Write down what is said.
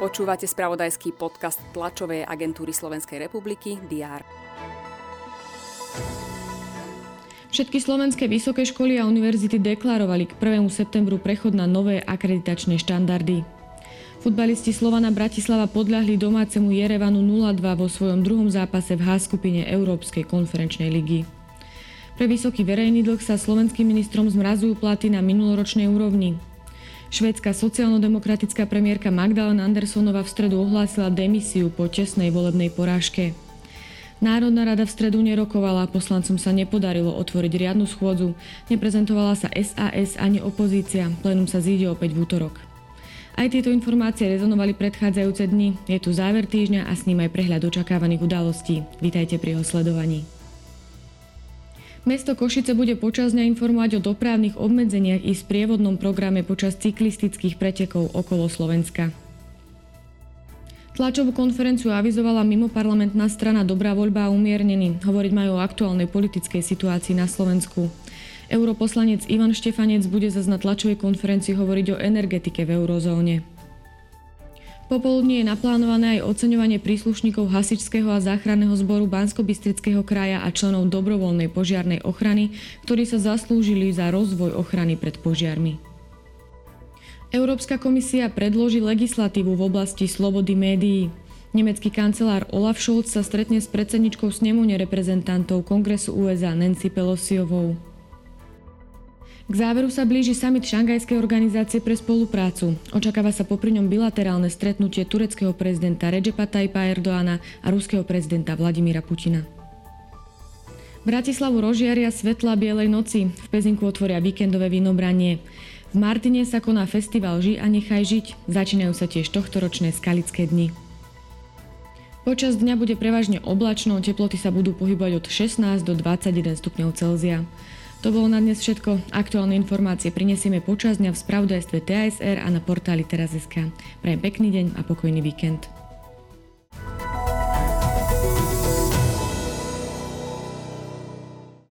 Počúvate spravodajský podcast tlačovej agentúry Slovenskej republiky DR. Všetky slovenské vysoké školy a univerzity deklarovali k 1. septembru prechod na nové akreditačné štandardy. Futbalisti Slovana Bratislava podľahli domácemu Jerevanu 0-2 vo svojom druhom zápase v H skupine Európskej konferenčnej ligy. Pre vysoký verejný dlh sa slovenským ministrom zmrazujú platy na minuloročnej úrovni. Švédska sociálno-demokratická premiérka Magdalena Andersonová v stredu ohlásila demisiu po čestnej volebnej porážke. Národná rada v stredu nerokovala, poslancom sa nepodarilo otvoriť riadnu schôdzu, neprezentovala sa SAS ani opozícia, plénum sa zíde opäť v útorok. Aj tieto informácie rezonovali predchádzajúce dni, je tu záver týždňa a s ním aj prehľad očakávaných udalostí. Vítajte pri jeho sledovaní. Mesto Košice bude počas dňa informovať o dopravných obmedzeniach i sprievodnom programe počas cyklistických pretekov okolo Slovenska. Tlačovú konferenciu avizovala mimoparlamentná strana Dobrá voľba a umiernený. Hovoriť majú o aktuálnej politickej situácii na Slovensku. Europoslanec Ivan Štefanec bude zase tlačovej konferencii hovoriť o energetike v eurozóne. Popoludní je naplánované aj oceňovanie príslušníkov hasičského a záchranného zboru bansko kraja a členov dobrovoľnej požiarnej ochrany, ktorí sa zaslúžili za rozvoj ochrany pred požiarmi. Európska komisia predloží legislatívu v oblasti slobody médií. Nemecký kancelár Olaf Scholz sa stretne s predsedničkou snemovne reprezentantov Kongresu USA Nancy Pelosiovou. K záveru sa blíži summit Šangajskej organizácie pre spoluprácu. Očakáva sa popri ňom bilaterálne stretnutie tureckého prezidenta Recepa Tajpa Erdoána a ruského prezidenta Vladimíra Putina. Bratislavu rozžiaria svetla Bielej noci. V Pezinku otvoria víkendové vinobranie. V Martine sa koná festival Ži a nechaj žiť. Začínajú sa tiež tohtoročné skalické dni. Počas dňa bude prevažne oblačno, teploty sa budú pohybovať od 16 do 21 stupňov Celzia. To bolo na dnes všetko. Aktuálne informácie prinesieme počas dňa v spravodajstve TASR a na portáli teraz.sk. Prajem pekný deň a pokojný víkend.